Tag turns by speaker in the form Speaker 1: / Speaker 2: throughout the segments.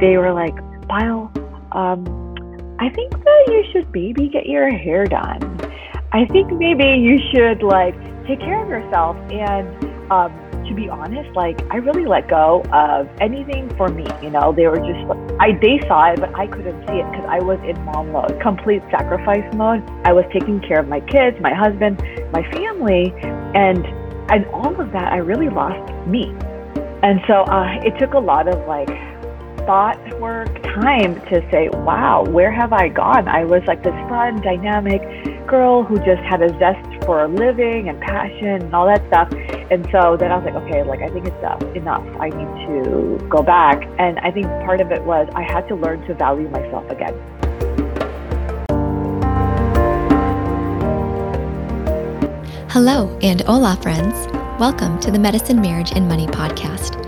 Speaker 1: they were like, Payal, um, I think that you should maybe get your hair done. I think maybe you should like take care of yourself. And um, to be honest, like I really let go of anything for me. You know, they were just like, I they saw it, but I couldn't see it because I was in mom mode, complete sacrifice mode. I was taking care of my kids, my husband, my family, and and all of that. I really lost me. And so uh, it took a lot of like thought work, time to say, wow, where have I gone? I was like this fun, dynamic girl who just had a zest for living and passion and all that stuff. And so then I was like, okay, like I think it's uh, enough. I need to go back. And I think part of it was I had to learn to value myself again.
Speaker 2: Hello and hola, friends. Welcome to the Medicine, Marriage, and Money podcast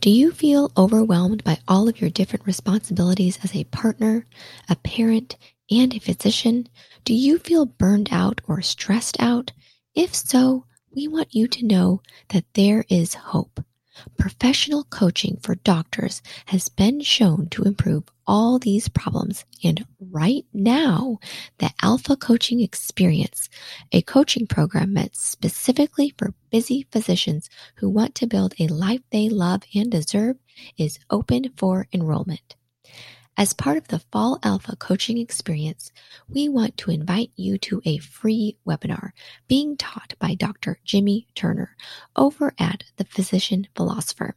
Speaker 2: Do you feel overwhelmed by all of your different responsibilities as a partner, a parent, and a physician? Do you feel burned out or stressed out? If so, we want you to know that there is hope. Professional coaching for doctors has been shown to improve all these problems. And right now, the Alpha Coaching Experience, a coaching program meant specifically for busy physicians who want to build a life they love and deserve, is open for enrollment. As part of the Fall Alpha coaching experience, we want to invite you to a free webinar being taught by Dr. Jimmy Turner over at The Physician Philosopher.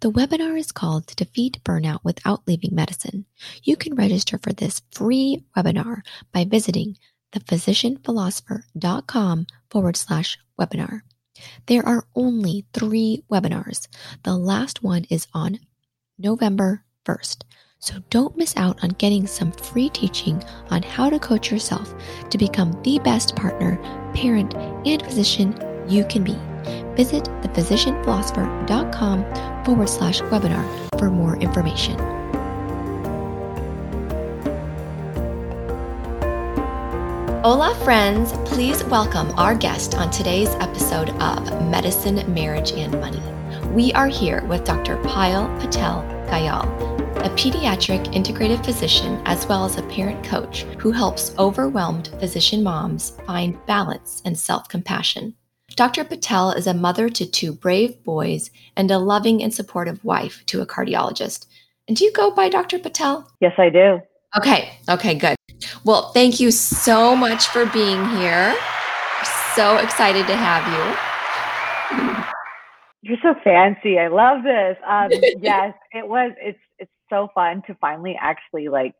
Speaker 2: The webinar is called Defeat Burnout Without Leaving Medicine. You can register for this free webinar by visiting thephysicianphilosopher.com forward slash webinar. There are only three webinars. The last one is on November 1st. So don't miss out on getting some free teaching on how to coach yourself to become the best partner, parent, and physician you can be. Visit thephysicianphilosopher.com forward slash webinar for more information. Hola, friends. Please welcome our guest on today's episode of Medicine, Marriage, and Money. We are here with Dr. Payal Patel Goyal a pediatric integrative physician as well as a parent coach who helps overwhelmed physician moms find balance and self compassion. Dr. Patel is a mother to two brave boys and a loving and supportive wife to a cardiologist. And do you go by Dr. Patel?
Speaker 1: Yes, I do.
Speaker 2: Okay, okay, good. Well, thank you so much for being here. So excited to have
Speaker 1: you. You're so fancy. I love this. Um, yes, it was. It's it's so fun to finally actually like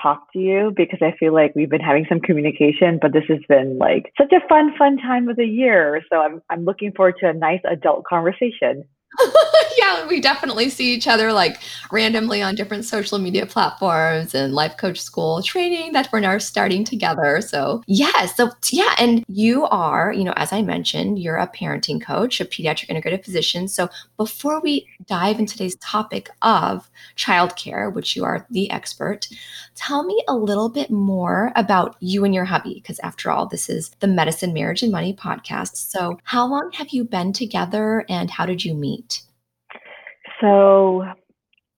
Speaker 1: talk to you because I feel like we've been having some communication, but this has been like such a fun, fun time of the year. So I'm I'm looking forward to a nice adult conversation.
Speaker 2: yeah, we definitely see each other like randomly on different social media platforms and life coach school training that we're now starting together. So, yeah, so yeah, and you are, you know, as I mentioned, you're a parenting coach, a pediatric integrative physician. So, before we dive into today's topic of childcare, which you are the expert, tell me a little bit more about you and your hubby, because after all, this is the Medicine, Marriage, and Money podcast. So, how long have you been together and how did you meet?
Speaker 1: So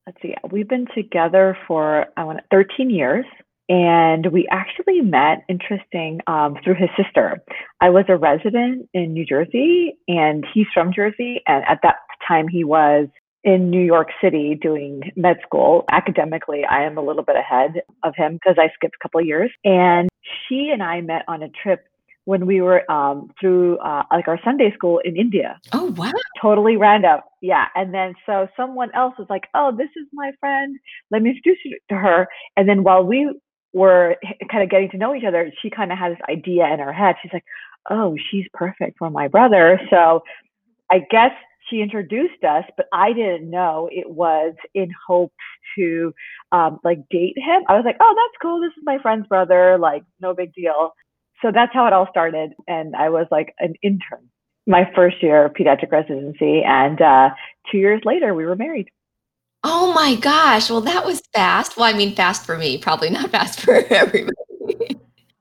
Speaker 1: let's see, we've been together for I want 13 years. And we actually met, interesting, um, through his sister. I was a resident in New Jersey, and he's from Jersey. And at that time, he was in New York City doing med school. Academically, I am a little bit ahead of him because I skipped a couple years. And she and I met on a trip when we were um, through uh, like our Sunday school in India.
Speaker 2: Oh wow!
Speaker 1: Totally random, yeah. And then so someone else was like, "Oh, this is my friend. Let me introduce you to her." And then while we were kind of getting to know each other, she kind of had this idea in her head. She's like, "Oh, she's perfect for my brother." So I guess she introduced us, but I didn't know it was in hopes to um, like date him. I was like, oh, that's cool. This is my friend's brother. Like, no big deal. So that's how it all started. And I was like an intern my first year of pediatric residency. And uh, two years later, we were married.
Speaker 2: Oh my gosh. Well, that was fast. Well, I mean, fast for me, probably not fast for everybody.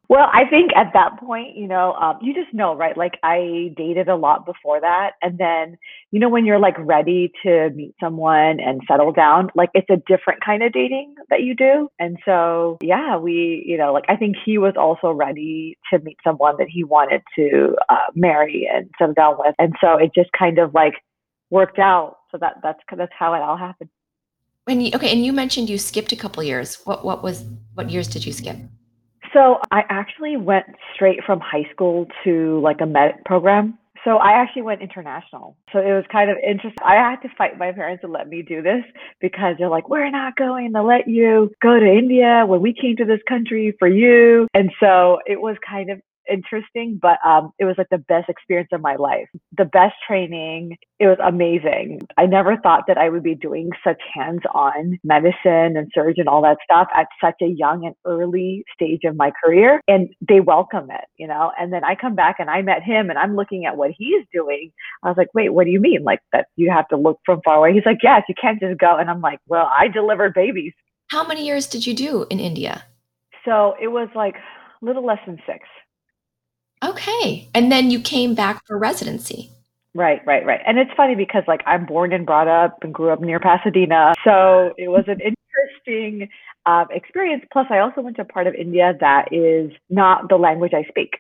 Speaker 1: Well, I think at that point, you know, um, you just know, right? Like I dated a lot before that. And then, you know, when you're like ready to meet someone and settle down, like it's a different kind of dating that you do. And so, yeah, we, you know, like I think he was also ready to meet someone that he wanted to uh, marry and settle down with. And so it just kind of like worked out. So that that's that's how it all happened.
Speaker 2: When you, okay, and you mentioned you skipped a couple years. What what was what years did you skip?
Speaker 1: So I actually went straight from high school to like a med program. So I actually went international. So it was kind of interesting. I had to fight my parents to let me do this because they're like, we're not going to let you go to India when we came to this country for you. And so it was kind of interesting, but um, it was like the best experience of my life. The best training. It was amazing. I never thought that I would be doing such hands on medicine and surgery and all that stuff at such a young and early stage of my career. And they welcome it, you know? And then I come back and I met him and I'm looking at what he's doing. I was like, wait, what do you mean? Like that you have to look from far away? He's like, yes, you can't just go. And I'm like, well, I delivered babies.
Speaker 2: How many years did you do in India?
Speaker 1: So it was like a little less than six.
Speaker 2: Okay. And then you came back for residency.
Speaker 1: Right, right, right. And it's funny because like I'm born and brought up and grew up near Pasadena. So it was an interesting uh, experience. Plus, I also went to a part of India that is not the language I speak.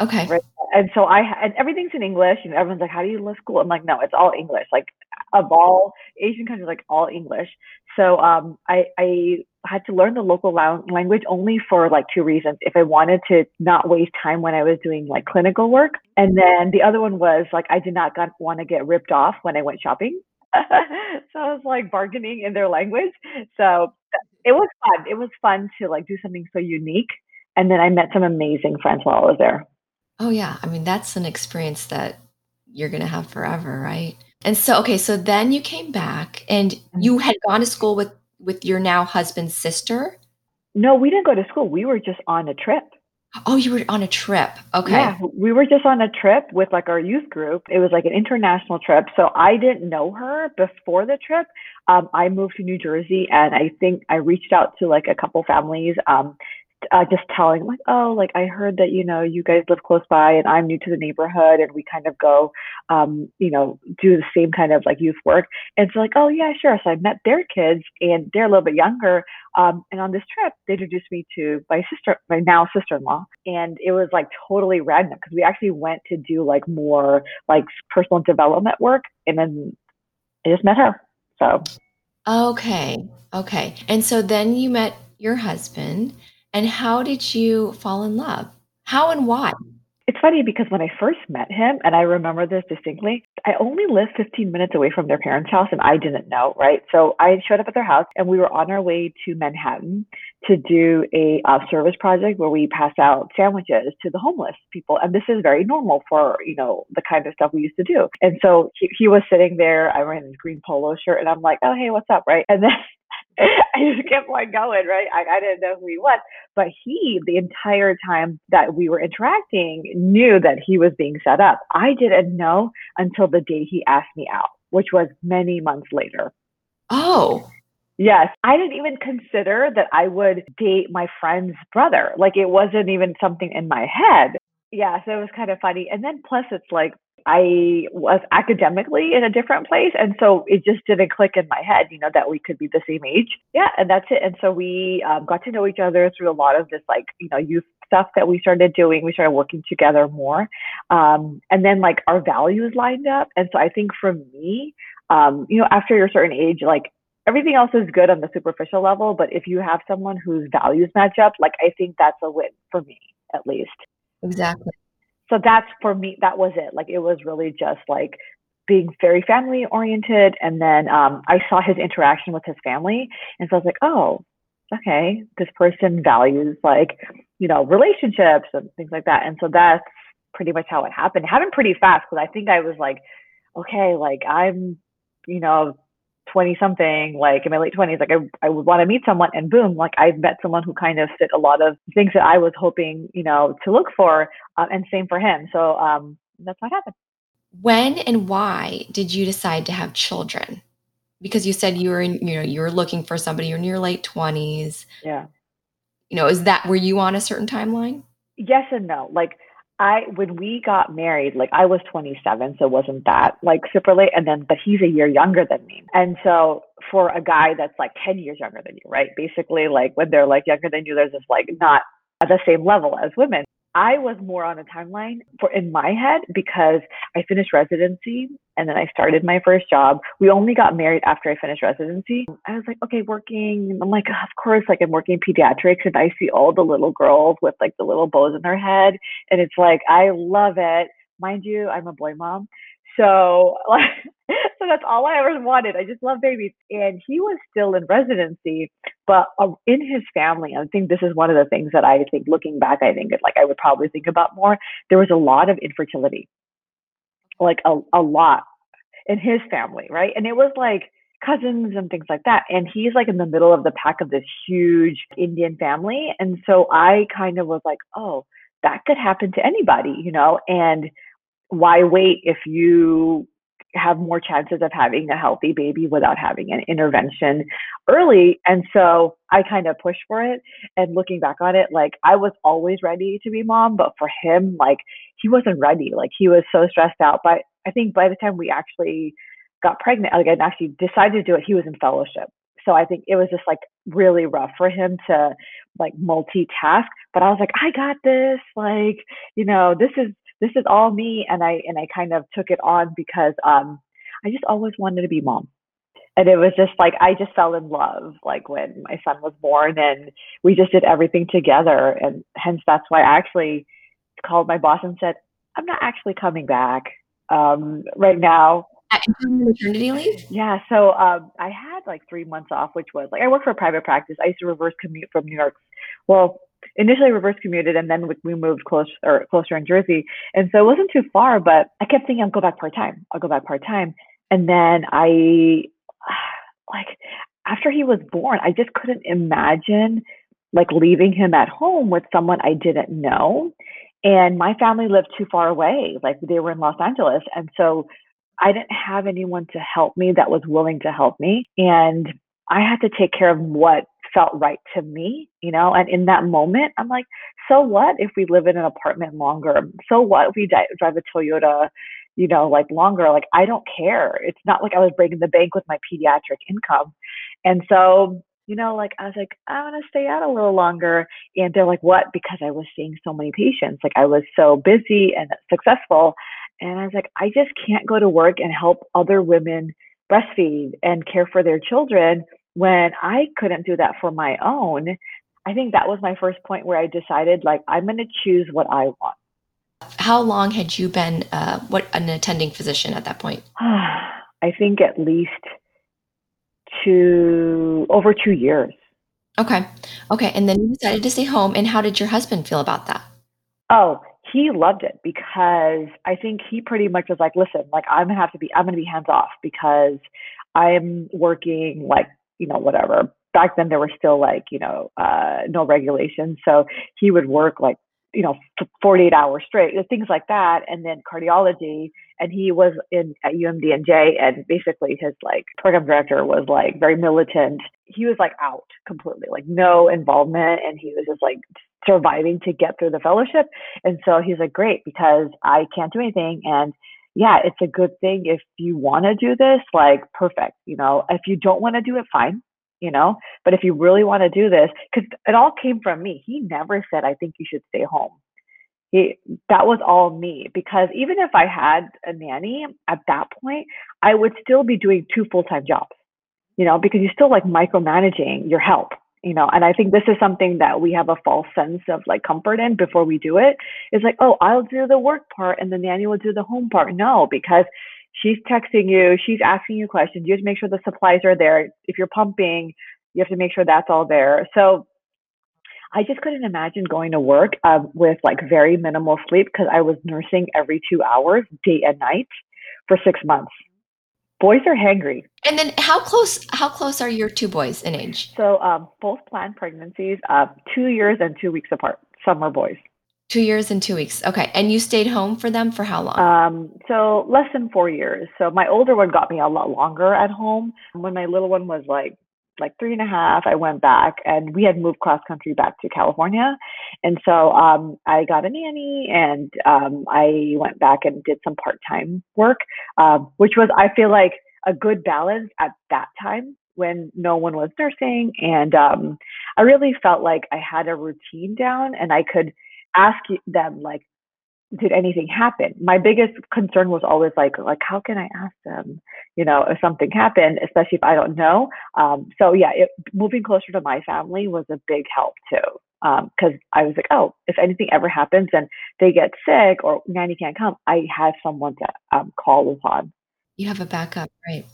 Speaker 2: Okay.
Speaker 1: Right. And so I, and everything's in English. And everyone's like, how do you love school? I'm like, no, it's all English. Like of all Asian countries, like all English. So um, I, I had to learn the local language only for like two reasons. If I wanted to not waste time when I was doing like clinical work. And then the other one was like, I did not want to get ripped off when I went shopping. so I was like bargaining in their language. So it was fun. It was fun to like do something so unique. And then I met some amazing friends while I was there.
Speaker 2: Oh, yeah. I mean, that's an experience that you're going to have forever, right? And so, okay, so then you came back and mm-hmm. you had gone to school with with your now husband's sister?
Speaker 1: No, we didn't go to school. We were just on a trip.
Speaker 2: Oh, you were on a trip. Okay.
Speaker 1: Yeah, we were just on a trip with like our youth group. It was like an international trip. So I didn't know her before the trip. Um, I moved to New Jersey and I think I reached out to like a couple families um, uh, just telling like, oh, like I heard that you know you guys live close by, and I'm new to the neighborhood, and we kind of go, um, you know, do the same kind of like youth work. And so like, oh yeah, sure. So I met their kids, and they're a little bit younger. Um, and on this trip, they introduced me to my sister, my now sister-in-law, and it was like totally random because we actually went to do like more like personal development work, and then I just met her. So.
Speaker 2: Okay. Okay. And so then you met your husband and how did you fall in love? How and why?
Speaker 1: It's funny because when I first met him, and I remember this distinctly, I only lived 15 minutes away from their parents' house and I didn't know, right? So I showed up at their house and we were on our way to Manhattan to do a uh, service project where we pass out sandwiches to the homeless people. And this is very normal for, you know, the kind of stuff we used to do. And so he, he was sitting there, I ran his green polo shirt and I'm like, oh, hey, what's up, right? And then I just kept on going, right? I, I didn't know who he was. But he, the entire time that we were interacting, knew that he was being set up. I didn't know until the day he asked me out, which was many months later.
Speaker 2: Oh.
Speaker 1: Yes. I didn't even consider that I would date my friend's brother. Like it wasn't even something in my head. Yeah, so it was kind of funny. And then plus it's like I was academically in a different place. And so it just didn't click in my head, you know, that we could be the same age. Yeah. And that's it. And so we um, got to know each other through a lot of this, like, you know, youth stuff that we started doing. We started working together more. Um, and then, like, our values lined up. And so I think for me, um, you know, after a certain age, like, everything else is good on the superficial level. But if you have someone whose values match up, like, I think that's a win for me, at least.
Speaker 2: Exactly
Speaker 1: so that's for me that was it. Like it was really just like being very family oriented and then um, i saw his interaction with his family and so i was like oh okay. This person values like you know relationships and things like that. And so that's pretty much how it happened. It happened pretty fast because i think i was like okay, like I'm, you know, 20 something, like in my late 20s, like I, I would want to meet someone and boom, like I've met someone who kind of fit a lot of things that I was hoping, you know, to look for. Uh, and same for him. So um, that's what happened.
Speaker 2: When and why did you decide to have children? Because you said you were in, you know, you were looking for somebody, you're in your late 20s.
Speaker 1: Yeah.
Speaker 2: You know, is that, were you on a certain timeline?
Speaker 1: Yes and no. Like I when we got married, like I was 27, so wasn't that like super late. And then, but he's a year younger than me, and so for a guy that's like 10 years younger than you, right? Basically, like when they're like younger than you, there's just like not at the same level as women. I was more on a timeline for in my head because I finished residency and then I started my first job. We only got married after I finished residency. I was like, okay, working. I'm like, of course, like I'm working pediatrics and I see all the little girls with like the little bows in their head. And it's like, I love it. Mind you, I'm a boy mom. So, like, so that's all I ever wanted. I just love babies. And he was still in residency, but uh, in his family, I think this is one of the things that I think looking back, I think like I would probably think about more. There was a lot of infertility, like a, a lot in his family, right? And it was like cousins and things like that. And he's like in the middle of the pack of this huge Indian family. And so I kind of was like, oh, that could happen to anybody, you know? And why wait if you have more chances of having a healthy baby without having an intervention early. And so I kind of pushed for it. And looking back on it, like I was always ready to be mom, but for him, like he wasn't ready. Like he was so stressed out. But I think by the time we actually got pregnant, like I actually decided to do it, he was in fellowship. So I think it was just like really rough for him to like multitask. But I was like, I got this. Like, you know, this is this is all me and i and i kind of took it on because um i just always wanted to be mom. And it was just like i just fell in love like when my son was born and we just did everything together and hence that's why i actually called my boss and said i'm not actually coming back um right now.
Speaker 2: Maternity leave?
Speaker 1: Yeah so um i had like three months off which was like i worked for a private practice. I used to reverse commute from new york. Well initially reverse commuted and then we moved close or closer in Jersey. And so it wasn't too far, but I kept thinking I'll go back part time. I'll go back part time. And then I like after he was born, I just couldn't imagine like leaving him at home with someone I didn't know. And my family lived too far away. Like they were in Los Angeles. And so I didn't have anyone to help me that was willing to help me. And I had to take care of what felt right to me, you know, and in that moment, I'm like, so what if we live in an apartment longer? So what if we di- drive a Toyota, you know, like longer? Like, I don't care. It's not like I was breaking the bank with my pediatric income. And so, you know, like I was like, I want to stay out a little longer. And they're like, what? Because I was seeing so many patients. Like I was so busy and successful. And I was like, I just can't go to work and help other women breastfeed and care for their children when I couldn't do that for my own, I think that was my first point where I decided like I'm going to choose what I want.
Speaker 2: How long had you been uh, what an attending physician at that point?
Speaker 1: I think at least two over two years.
Speaker 2: Okay, okay, and then you decided to stay home. And how did your husband feel about that?
Speaker 1: Oh, he loved it because I think he pretty much was like, listen, like I'm gonna have to be, I'm gonna be hands off because I'm working like you know, whatever. Back then there were still like, you know, uh, no regulations. So he would work like, you know, 48 hours straight, things like that. And then cardiology. And he was in at UMDNJ and basically his like program director was like very militant. He was like out completely, like no involvement. And he was just like surviving to get through the fellowship. And so he's like, great, because I can't do anything. And yeah, it's a good thing if you want to do this, like perfect, you know. If you don't want to do it, fine, you know. But if you really want to do this, because it all came from me. He never said, I think you should stay home. He, that was all me because even if I had a nanny at that point, I would still be doing two full time jobs, you know, because you're still like micromanaging your help you know and i think this is something that we have a false sense of like comfort in before we do it. It's like oh i'll do the work part and the nanny will do the home part. No because she's texting you she's asking you questions. You have to make sure the supplies are there. If you're pumping you have to make sure that's all there. So I just couldn't imagine going to work um, with like very minimal sleep because I was nursing every two hours, day and night, for six months. Boys are hangry.
Speaker 2: And then how close how close are your two boys in age?
Speaker 1: So um, both planned pregnancies, uh, two years and two weeks apart. Some are boys.
Speaker 2: Two years and two weeks. Okay. And you stayed home for them for how long?
Speaker 1: Um, so less than four years. So my older one got me a lot longer at home. When my little one was like like three and a half, I went back and we had moved cross country back to California. And so um, I got a nanny and um, I went back and did some part time work, um, which was, I feel like, a good balance at that time when no one was nursing. And um, I really felt like I had a routine down and I could ask them, like, did anything happen? My biggest concern was always like, like how can I ask them, you know, if something happened, especially if I don't know. Um, so yeah, it, moving closer to my family was a big help too, because um, I was like, oh, if anything ever happens and they get sick or nanny can't come, I have someone to um, call upon.
Speaker 2: You have a backup, right?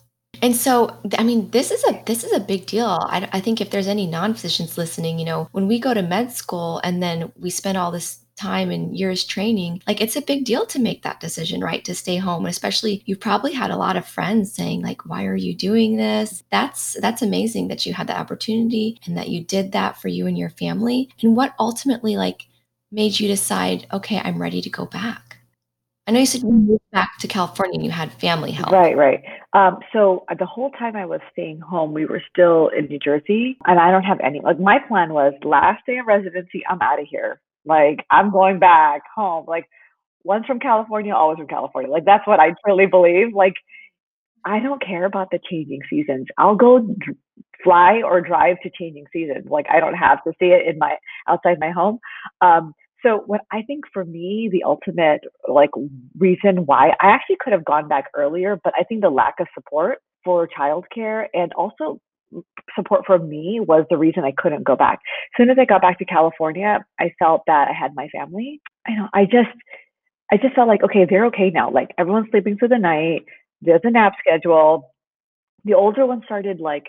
Speaker 2: And so, I mean, this is a this is a big deal. I, I think if there's any non physicians listening, you know, when we go to med school and then we spend all this time and years training, like it's a big deal to make that decision, right? To stay home. And especially you've probably had a lot of friends saying, like, why are you doing this? That's that's amazing that you had the opportunity and that you did that for you and your family. And what ultimately like made you decide, okay, I'm ready to go back? I know you said you moved back to California and you had family help.
Speaker 1: Right, right. Um, so uh, the whole time I was staying home, we were still in New Jersey, and I don't have any. Like my plan was last day of residency, I'm out of here. Like I'm going back home. Like once from California, always from California. Like that's what I truly believe. Like I don't care about the changing seasons. I'll go d- fly or drive to changing seasons. Like I don't have to see it in my outside my home. Um, so what I think for me, the ultimate like reason why I actually could have gone back earlier, but I think the lack of support for childcare and also support for me was the reason I couldn't go back. As soon as I got back to California, I felt that I had my family. I know I just I just felt like okay, they're okay now. Like everyone's sleeping through the night. There's a nap schedule. The older one started like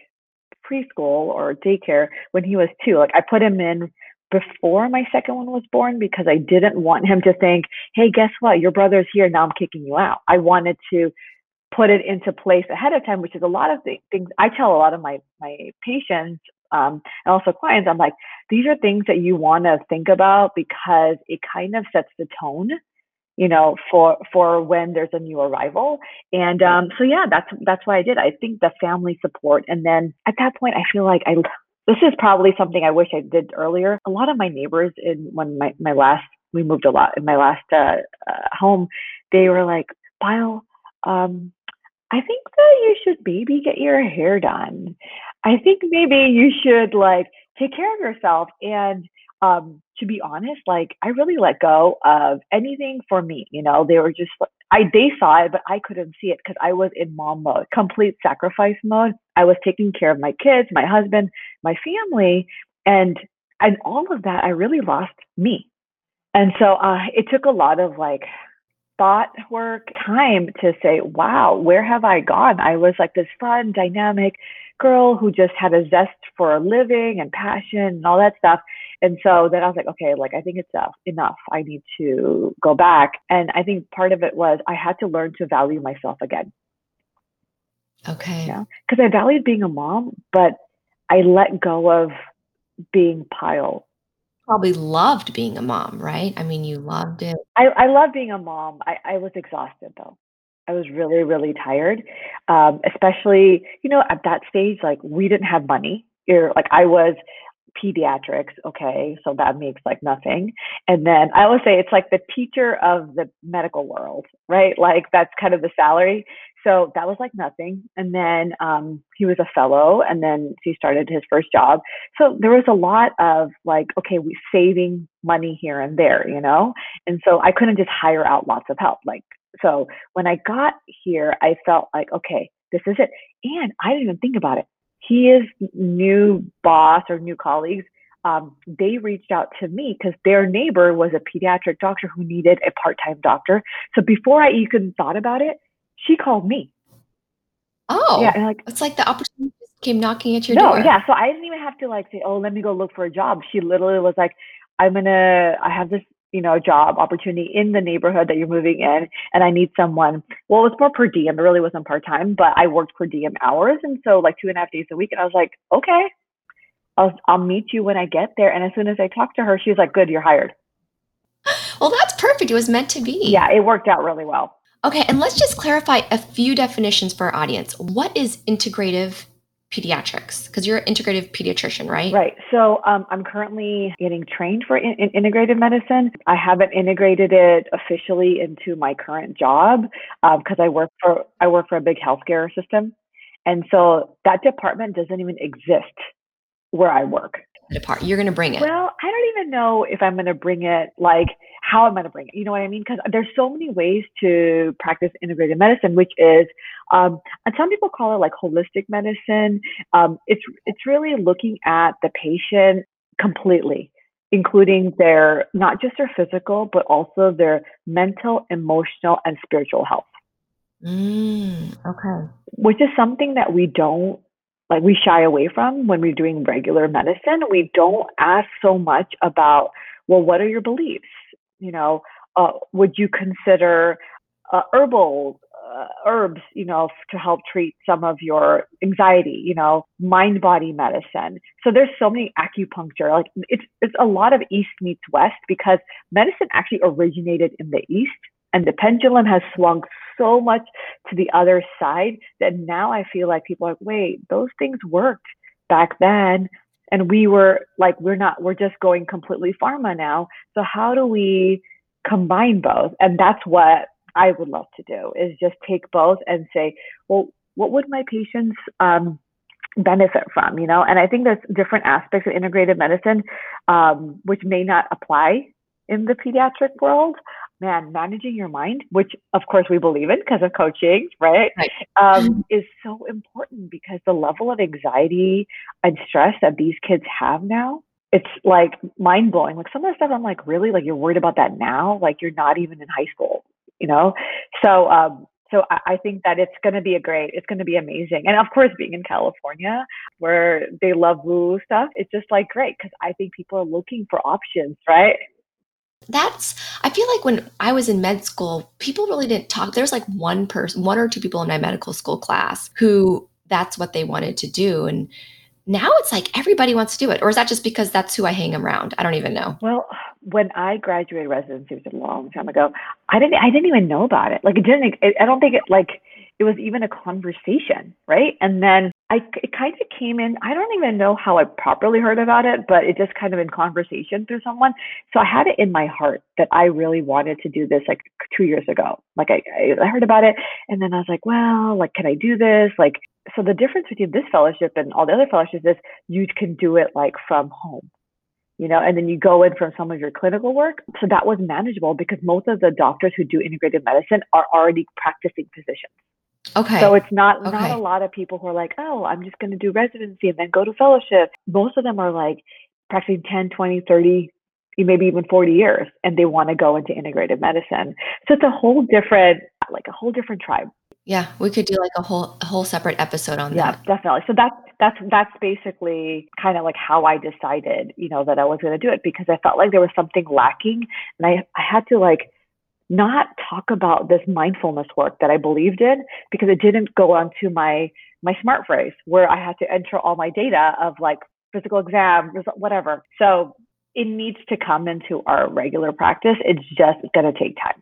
Speaker 1: preschool or daycare when he was two. Like I put him in before my second one was born because I didn't want him to think, hey, guess what? Your brother's here. Now I'm kicking you out. I wanted to put it into place ahead of time, which is a lot of things I tell a lot of my my patients um, and also clients. I'm like, these are things that you want to think about because it kind of sets the tone, you know, for for when there's a new arrival. And um, so yeah, that's that's why I did. I think the family support, and then at that point, I feel like I. This is probably something I wish I did earlier. A lot of my neighbors in when my my last we moved a lot in my last uh, uh, home, they were like, Payal, um, I think that you should maybe get your hair done. I think maybe you should like take care of yourself. And um, to be honest, like I really let go of anything for me. You know, they were just I they saw it, but I couldn't see it because I was in mom mode, complete sacrifice mode. I was taking care of my kids, my husband, my family, and and all of that. I really lost me. And so uh, it took a lot of like thought work time to say, wow, where have I gone? I was like this fun, dynamic girl who just had a zest for living and passion and all that stuff. And so then I was like, okay, like I think it's enough. enough. I need to go back. And I think part of it was I had to learn to value myself again.
Speaker 2: Okay.
Speaker 1: Yeah. Because I valued being a mom, but I let go of being Payal
Speaker 2: probably loved being a mom, right? I mean, you loved it.
Speaker 1: I, I love being a mom. I, I was exhausted though. I was really, really tired. Um, especially, you know, at that stage, like we didn't have money. You're like I was pediatrics, okay, so that makes like nothing. And then I always say it's like the teacher of the medical world, right? Like that's kind of the salary. So that was like nothing. And then um, he was a fellow, and then he started his first job. So there was a lot of like, okay, we saving money here and there, you know. And so I couldn't just hire out lots of help. Like, so when I got here, I felt like, okay, this is it. And I didn't even think about it. He is new boss or new colleagues. Um, they reached out to me because their neighbor was a pediatric doctor who needed a part-time doctor. So before I even thought about it, she called me.
Speaker 2: Oh,
Speaker 1: yeah, like
Speaker 2: it's like the opportunity came knocking at your
Speaker 1: no,
Speaker 2: door.
Speaker 1: yeah. So I didn't even have to like say, "Oh, let me go look for a job." She literally was like, "I'm gonna, I have this you know, job opportunity in the neighborhood that you're moving in, and I need someone. Well, it was more per diem. It really wasn't part time, but I worked per diem hours, and so like two and a half days a week. And I was like, okay, I'll I'll meet you when I get there. And as soon as I talked to her, she was like, good, you're hired.
Speaker 2: Well, that's perfect. It was meant to be.
Speaker 1: Yeah, it worked out really well.
Speaker 2: Okay, and let's just clarify a few definitions for our audience. What is integrative pediatrics? Because you're an integrative pediatrician, right?
Speaker 1: Right. So um, I'm currently getting trained for in, in integrative medicine. I haven't integrated it officially into my current job because um, I work for I work for a big healthcare system, and so that department doesn't even exist where I work.
Speaker 2: You're going to bring it.
Speaker 1: Well, I don't even know if I'm going to bring it. Like how am I'm going to bring it. You know what I mean? Because there's so many ways to practice integrated medicine, which is, um, and some people call it like holistic medicine. Um, it's it's really looking at the patient completely, including their not just their physical, but also their mental, emotional, and spiritual health.
Speaker 2: Mm, okay.
Speaker 1: Which is something that we don't like we shy away from when we're doing regular medicine. We don't ask so much about, well, what are your beliefs? You know, uh, would you consider uh, herbal uh, herbs, you know, to help treat some of your anxiety, you know, mind body medicine. So there's so many acupuncture. Like it's it's a lot of east meets west because medicine actually originated in the east and the pendulum has swung so much to the other side that now I feel like people are like, wait, those things worked back then and we were like we're not we're just going completely pharma now. So how do we combine both? And that's what i would love to do is just take both and say well what would my patients um, benefit from? You know? And i think there's different aspects of integrative medicine um, which may not apply in the pediatric world man, managing your mind, which of course we believe in because of coaching, right? right. Um, is so important because the level of anxiety and stress that these kids have now, it's like mind blowing. Like some of the stuff I'm like, really? Like you're worried about that now? Like you're not even in high school, you know? So, um, so I think that it's going to be a great, it's going to be amazing. And of course, being in California where they love woo stuff, it's just like great because I think people are looking for options, right?
Speaker 2: That's I feel like when I was in med school, people really didn't talk. There's like one person, one or two people in my medical school class who that's what they wanted to do. And now it's like everybody wants to do it. Or is that just because that's who I hang around? I don't even know.
Speaker 1: Well, when I graduated residency, it was a long time ago. I didn't I didn't even know about it. Like it didn't it, I don't think it like it was even a conversation, right? And then I it kind of came in. I don't even know how I properly heard about it, but it just kind of in conversation through someone. So I had it in my heart that I really wanted to do this like two years ago. Like I I heard about it, and then I was like, well, like can I do this? Like so the difference between this fellowship and all the other fellowships is you can do it like from home you know, and then you go in from some of your clinical work. So that was manageable because most of the doctors who do integrative medicine are already practicing physicians.
Speaker 2: Okay.
Speaker 1: So it's not okay. not a lot of people who are like, oh, I'm just going to do residency and then go to fellowship. Most of them are like practicing 10, 20, 30, maybe even 40 years, and they want to go into integrative medicine. So it's a whole different, like a whole different tribe.
Speaker 2: Yeah, we could do like a whole a whole separate episode on
Speaker 1: yeah,
Speaker 2: that.
Speaker 1: Yeah, definitely. So that's that's that's basically kind of like how I decided, you know, that I was going to do it because I felt like there was something lacking, and I I had to like not talk about this mindfulness work that I believed in because it didn't go onto my my smart phrase where I had to enter all my data of like physical exam, whatever. So it needs to come into our regular practice. It's just going to take time.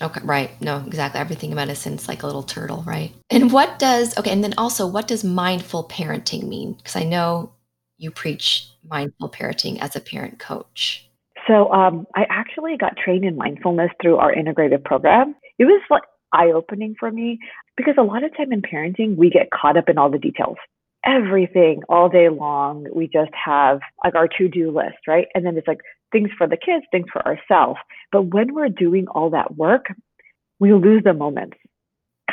Speaker 2: Okay, right. No, exactly. Everything in medicine is like a little turtle, right? And what does, okay, and then also, what does mindful parenting mean? Because I know you preach mindful parenting as a parent coach.
Speaker 1: So um, I actually got trained in mindfulness through our integrative program. It was like eye opening for me because a lot of time in parenting, we get caught up in all the details. Everything all day long, we just have like our to do list, right? And then it's like things for the kids, things for ourselves. But when we're doing all that work, we lose the moments.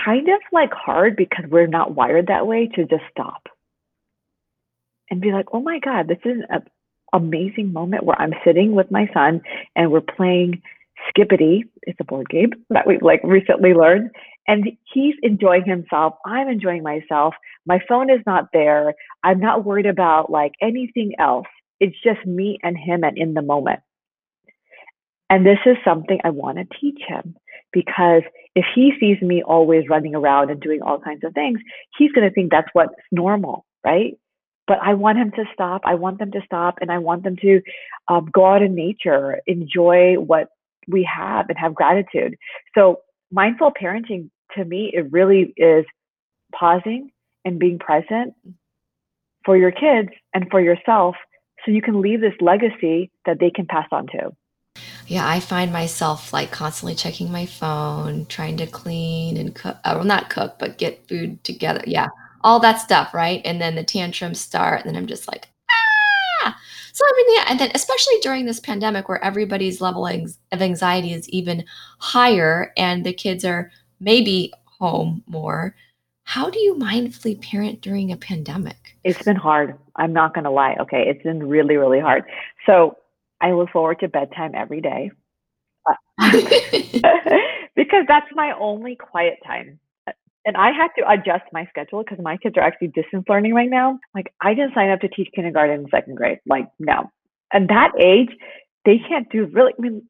Speaker 1: Kind of like hard because we're not wired that way to just stop and be like, oh my God, this is a amazing moment where I'm sitting with my son and we're playing Skippity. It's a board game that we've like recently learned. And he's enjoying himself. I'm enjoying myself. My phone is not there. I'm not worried about like anything else. It's just me and him and in the moment. And this is something I want to teach him because if he sees me always running around and doing all kinds of things, he's going to think that's what's normal, right? But I want him to stop. I want them to stop and I want them to um, go out in nature, enjoy what we have and have gratitude. So mindful parenting to me, it really is pausing and being present for your kids and for yourself so you can leave this legacy that they can pass on to.
Speaker 2: Yeah, I find myself like constantly checking my phone, trying to clean and cook, uh, well, not cook, but get food together. Yeah, all that stuff, right? And then the tantrums start, and then I'm just like, ah. So I mean, yeah, and then especially during this pandemic where everybody's level of anxiety is even higher, and the kids are maybe home more. How do you mindfully parent during a pandemic?
Speaker 1: It's been hard. I'm not going to lie. Okay. It's been really, really hard. So I look forward to bedtime every day because that's my only quiet time. And I had to adjust my schedule because my kids are actually distance learning right now. Like, I didn't sign up to teach kindergarten in second grade. Like, no. And that age, they can't do really, I mean,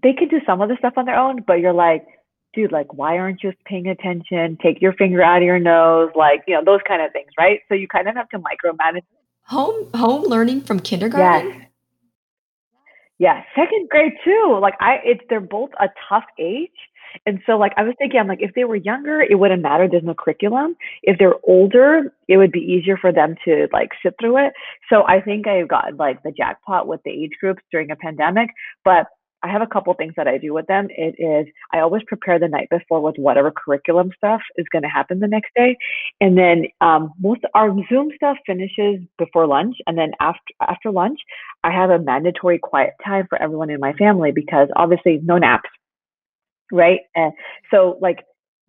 Speaker 1: they can do some of the stuff on their own, but you're like, dude, like, why aren't you paying attention? Take your finger out of your nose, like, you know, those kind of things, right? So you kind of have to micromanage.
Speaker 2: Home home learning from kindergarten.
Speaker 1: Yes. Yeah, second grade too. Like I, it's they're both a tough age, and so like I was thinking, I'm like, if they were younger, it wouldn't matter. There's no curriculum. If they're older, it would be easier for them to like sit through it. So I think I got like the jackpot with the age groups during a pandemic. But I have a couple things that I do with them. It is I always prepare the night before with whatever curriculum stuff is going to happen the next day, and then um, most our Zoom stuff finishes before lunch, and then after after lunch, I have a mandatory quiet time for everyone in my family because obviously no naps, right? And so like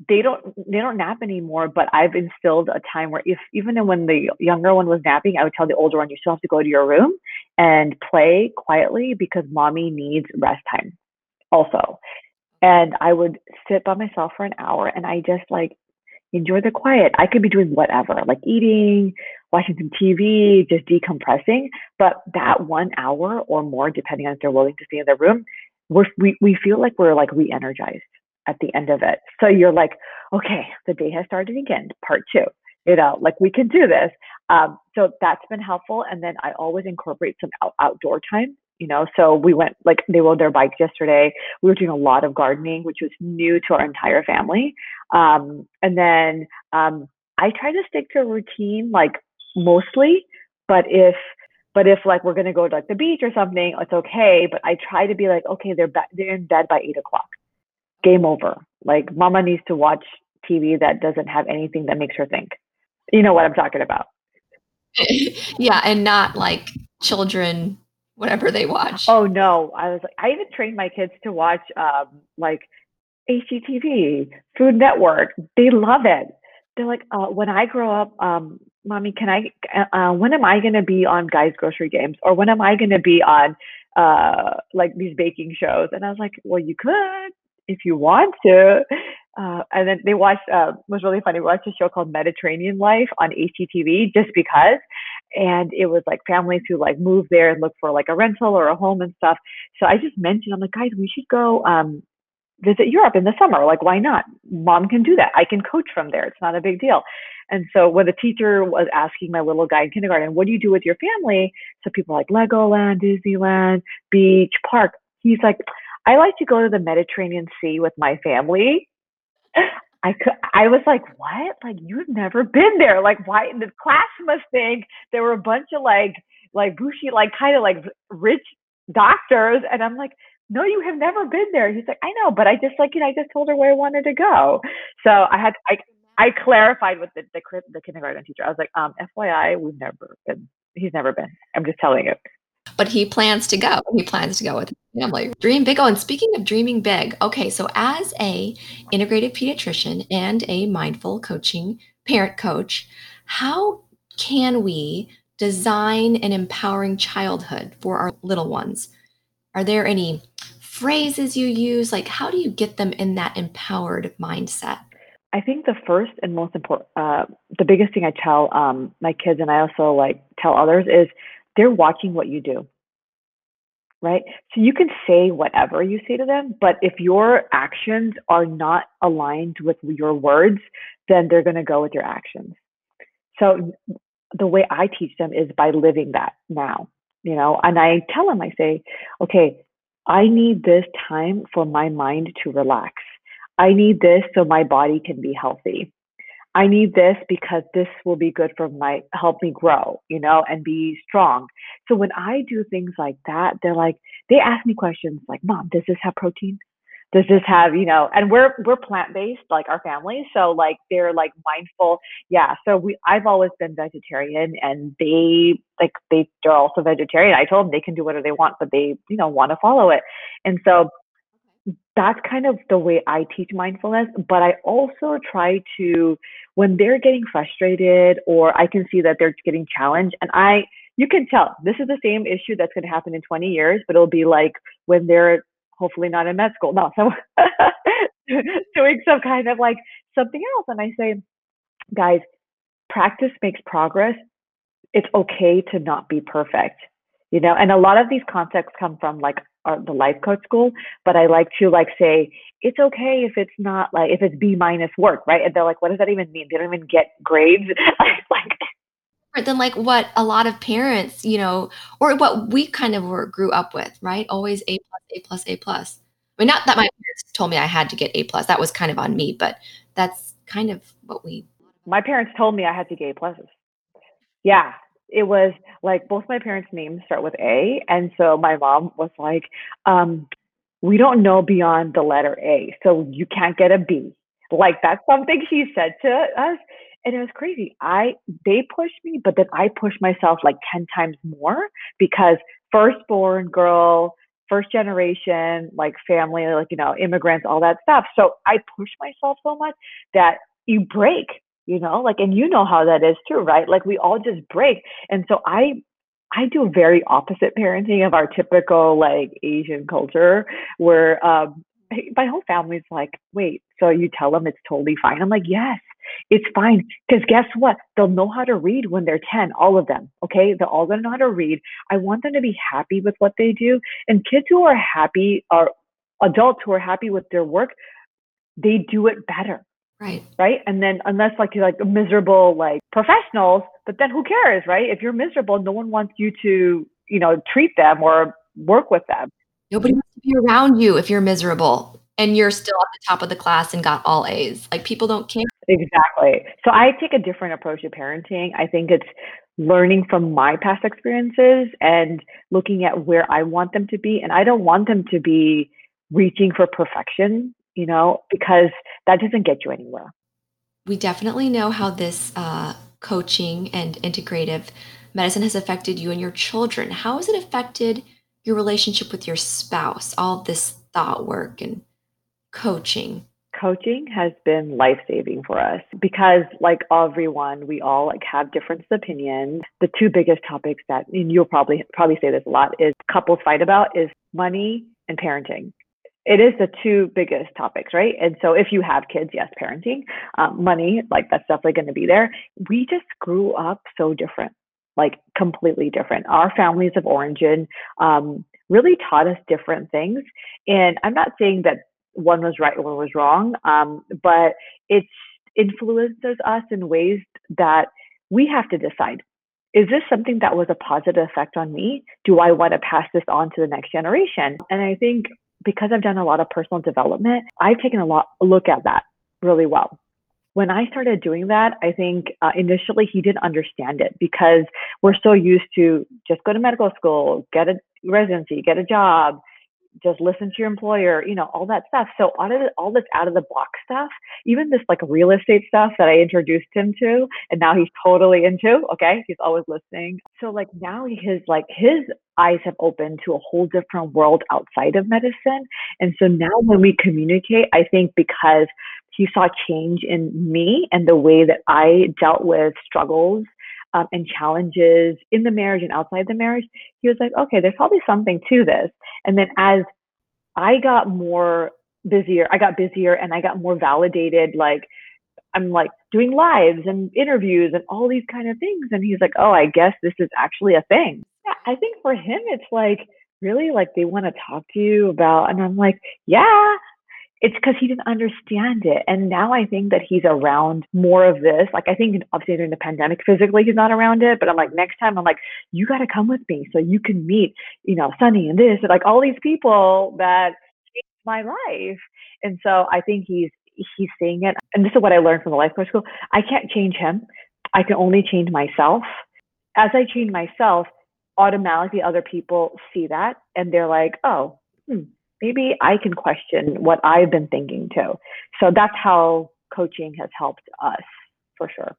Speaker 1: they don't they don't nap anymore but i've instilled a time where if even when the younger one was napping i would tell the older one you still have to go to your room and play quietly because mommy needs rest time also and i would sit by myself for an hour and i just like enjoy the quiet i could be doing whatever like eating watching some tv just decompressing but that one hour or more depending on if they're willing to stay in their room we're, we, we feel like we're like re-energized at the end of it. So you're like, okay, the day has started again, part two. You know, like we can do this. Um, so that's been helpful. And then I always incorporate some out- outdoor time. You know, so we went like they rode their bikes yesterday. We were doing a lot of gardening, which was new to our entire family. Um, and then um, I try to stick to a routine, like mostly. But if but if like we're gonna go to like the beach or something, it's okay. But I try to be like, okay, they're be- they're in bed by eight o'clock game over. Like mama needs to watch TV that doesn't have anything that makes her think. You know what I'm talking about.
Speaker 2: yeah, and not like children whatever they watch.
Speaker 1: Oh no, I was like I even trained my kids to watch um like HGTV, Food Network. They love it. They're like, uh, when I grow up, um, mommy, can I? Uh, when am I going to be on Guys Grocery Games, or when am I going to be on uh, like these baking shows? And I was like, well, you could if you want to. Uh, and then they watched, uh, was really funny. We watched a show called Mediterranean Life on HGTV just because. And it was like families who like move there and look for like a rental or a home and stuff. So I just mentioned, I'm like, guys, we should go um, visit Europe in the summer. Like, why not? Mom can do that. I can coach from there. It's not a big deal. And so when the teacher was asking my little guy in kindergarten, what do you do with your family? So people like Legoland, Disneyland, beach, park. He's like, I like to go to the Mediterranean Sea with my family. I could, I was like, what? Like you've never been there? Like why? In the class must think there were a bunch of like, like bushy, like kind of like rich doctors, and I'm like, no, you have never been there. He's like, I know, but I just like, you know, I just told her where I wanted to go. So I had, I, I clarified with the the, the kindergarten teacher. I was like, um, FYI, we've never been. He's never been. I'm just telling you
Speaker 2: but he plans to go. He plans to go with his family. Dream big. Oh, and speaking of dreaming big, okay, so as a integrated pediatrician and a mindful coaching parent coach, how can we design an empowering childhood for our little ones? Are there any phrases you use? Like, how do you get them in that empowered mindset?
Speaker 1: I think the first and most important, uh, the biggest thing I tell um, my kids, and I also like tell others, is they're watching what you do. right? So you can say whatever you say to them, but if your actions are not aligned with your words, then they're going to go with your actions. So the way I teach them is by living that now, you know, and I tell them, I say, okay, I need this time for my mind to relax. I need this so my body can be healthy. I need this because this will be good for my help me grow, you know, and be strong. So when I do things like that, they're like they ask me questions like, "Mom, does this have protein? Does this have, you know?" And we're we're plant based, like our family, so like they're like mindful. Yeah, so we I've always been vegetarian, and they like they they're also vegetarian. I told them they can do whatever they want, but they you know want to follow it, and so that's kind of the way I teach mindfulness. But I also try to, when they're getting frustrated or I can see that they're getting challenged, and I, you can tell this is the same issue that's going to happen in 20 years, but it'll be like when they're hopefully not in med school. No, so doing some kind of like something else. And I say, guys, practice makes progress. It's okay to not be perfect you know and a lot of these concepts come from like our, the life coach school but i like to like say it's okay if it's not like if it's b minus work right and they're like what does that even mean they don't even get grades like
Speaker 2: than like what a lot of parents you know or what we kind of were grew up with right always a plus a plus a plus i mean not that my parents told me i had to get a plus that was kind of on me but that's kind of what we
Speaker 1: my parents told me i had to get a pluses yeah it was like both my parents' names start with A. And so my mom was like, um, we don't know beyond the letter A. So you can't get a B. Like that's something she said to us. And it was crazy. I they pushed me, but then I pushed myself like 10 times more because firstborn girl, first generation, like family, like, you know, immigrants, all that stuff. So I pushed myself so much that you break you know like and you know how that is too right like we all just break and so i i do very opposite parenting of our typical like asian culture where um my whole family's like wait so you tell them it's totally fine i'm like yes it's fine because guess what they'll know how to read when they're 10 all of them okay they're all going to know how to read i want them to be happy with what they do and kids who are happy are adults who are happy with their work they do it better
Speaker 2: Right.
Speaker 1: Right. And then unless like you're like miserable like professionals, but then who cares, right? If you're miserable, no one wants you to, you know, treat them or work with them.
Speaker 2: Nobody wants to be around you if you're miserable and you're still at the top of the class and got all A's. Like people don't care.
Speaker 1: Exactly. So I take a different approach to parenting. I think it's learning from my past experiences and looking at where I want them to be. And I don't want them to be reaching for perfection you know, because that doesn't get you anywhere.
Speaker 2: We definitely know how this uh, coaching and integrative medicine has affected you and your children. How has it affected your relationship with your spouse? All this thought work and coaching.
Speaker 1: Coaching has been life saving for us because, like everyone, we all like have different opinions. The two biggest topics that and you'll probably probably say this a lot is couples fight about is money and parenting it is the two biggest topics, right? And so if you have kids, yes, parenting, um, money, like that's definitely going to be there. We just grew up so different, like completely different. Our families of origin um, really taught us different things. And I'm not saying that one was right, one was wrong, um, but it influences us in ways that we have to decide. Is this something that was a positive effect on me? Do I want to pass this on to the next generation? And I think because I've done a lot of personal development, I've taken a lot a look at that really well. When I started doing that, I think uh, initially he didn't understand it because we're so used to just go to medical school, get a residency, get a job, just listen to your employer, you know, all that stuff. So all of all this out of the box stuff, even this like real estate stuff that I introduced him to, and now he's totally into. Okay, he's always listening. So like now he his like his eyes have opened to a whole different world outside of medicine. And so now when we communicate, I think because he saw change in me and the way that I dealt with struggles um, and challenges in the marriage and outside the marriage, he was like, okay, there's probably something to this. And then as I got more busier, I got busier and I got more validated, like, I'm like doing lives and interviews and all these kind of things. And he's like, oh, I guess this is actually a thing. Yeah, I think for him, it's like really? Like they want to talk to you about, and I'm like, yeah, it's because he didn't understand it. And now I think that he's around more of this. Like I think obviously during the pandemic, physically he's not around it, but I'm like, next time I'm like, you got to come with me so you can meet, you know, Sunny and this, and like all these people that changed my life. And so I think he's he's seeing it. And this is what I learned from the life coach school. I can't change him. I can only change myself. As I change myself, automatically other people see that and they're like, oh, hmm, maybe I can question what I've been thinking too. So that's how coaching has helped us for sure.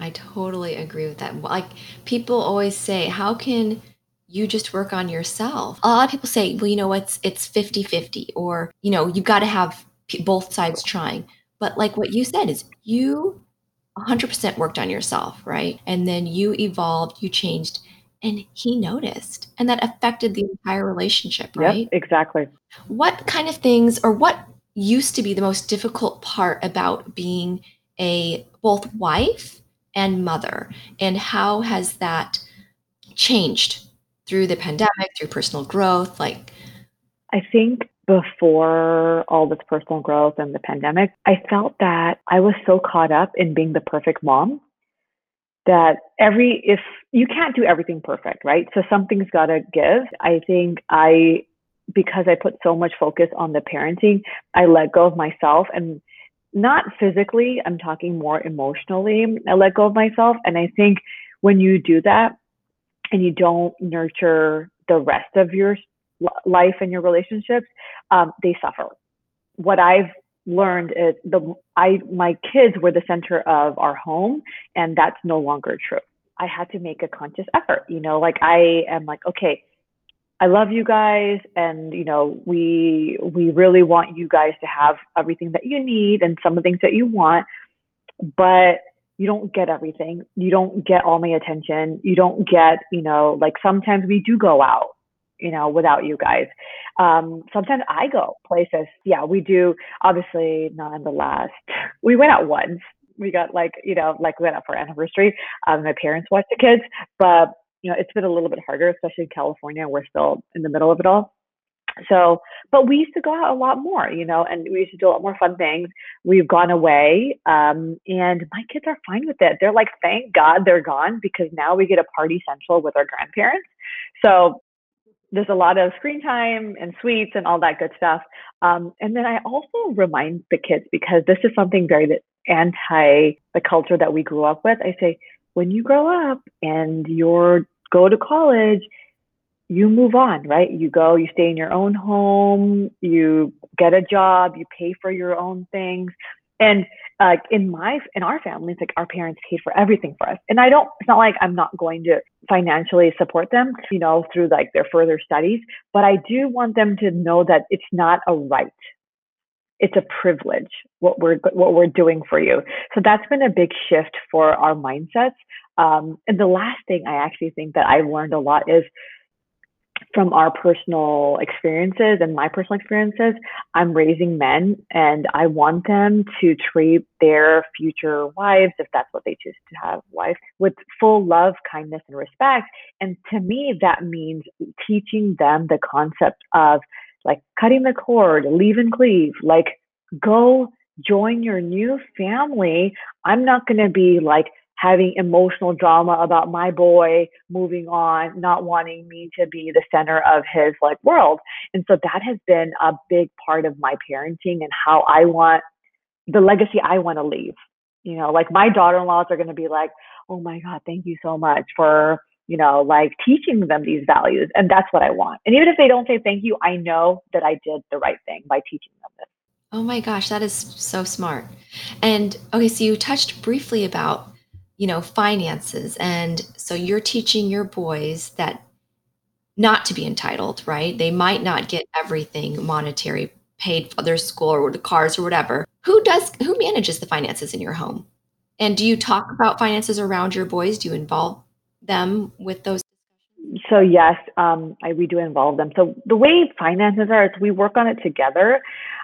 Speaker 2: I totally agree with that. Like people always say, how can you just work on yourself? A lot of people say, well, you know, it's it's 50-50 or, you know, you've got to have both sides trying. But like what you said is you 100% worked on yourself, right? And then you evolved, you changed and he noticed and that affected the entire relationship right?
Speaker 1: yep, exactly.
Speaker 2: What kind of things or what used to be the most difficult part about being a both wife and mother and how has that changed through the pandemic through personal growth like?
Speaker 1: I think before all this personal growth and the pandemic i felt that i was so caught up in being the perfect mom that every if you can't do everything perfect right? So something's got to give. I think i because i put so much focus on the parenting i let go of myself and not physically i'm talking more emotionally i let go of myself. And i think when you do that and you don't nurture the rest of your life and your relationships um, they suffer. What i've learned is the I my kids were the center of our home and that's no longer true. I had to make a conscious effort, you know, like I am like, okay, I love you guys and you know, we we really want you guys to have everything that you need and some of the things that you want, but you don't get everything. You don't get all my attention. You don't get, you know, like sometimes we do go out you know, without you guys. Um, sometimes I go places. Yeah, we do. Obviously, not in the last. We went out once. We got like, you know, like we went out for anniversary. Um, my parents watched the kids, but you know, it's been a little bit harder, especially in California. We're still in the middle of it all. So, but we used to go out a lot more, you know, and we used to do a lot more fun things. We've gone away, um, and my kids are fine with it. They're like, thank God they're gone because now we get a party central with our grandparents. So there's a lot of screen time and sweets and all that good stuff. Um, and then I also remind the kids because this is something very anti the culture that we grew up with. I say, when you grow up and you're go to college, you move on, right? You go, you stay in your own home, you get a job, you pay for your own things. And like uh, in my in our family, it's like our parents paid for everything for us. And I don't it's not like I'm not going to financially support them, you know, through like their further studies, but I do want them to know that it's not a right. It's a privilege what we're what we're doing for you. So that's been a big shift for our mindsets. Um, and the last thing I actually think that I've learned a lot is from our personal experiences and my personal experiences, I'm raising men and I want them to treat their future wives, if that's what they choose to have wives, with full love, kindness, and respect. And to me, that means teaching them the concept of like cutting the cord, leave and cleave, like go join your new family. I'm not going to be like, having emotional drama about my boy moving on, not wanting me to be the center of his like world. And so that has been a big part of my parenting and how I want the legacy I want to leave. You know, like my daughter-in-laws are going to be like, "Oh my god, thank you so much for, you know, like teaching them these values." And that's what I want. And even if they don't say thank you, I know that I did the right thing by teaching them this.
Speaker 2: Oh my gosh, that is so smart. And okay, so you touched briefly about you know, finances. And so you're teaching your boys that not to be entitled, right? They might not get everything monetary paid for their school or the cars or whatever. Who does who manages the finances in your home? And do you talk about finances around your boys? Do you involve them with those?
Speaker 1: So yes, um, I, we do involve them. So the way finances are, we work on it together.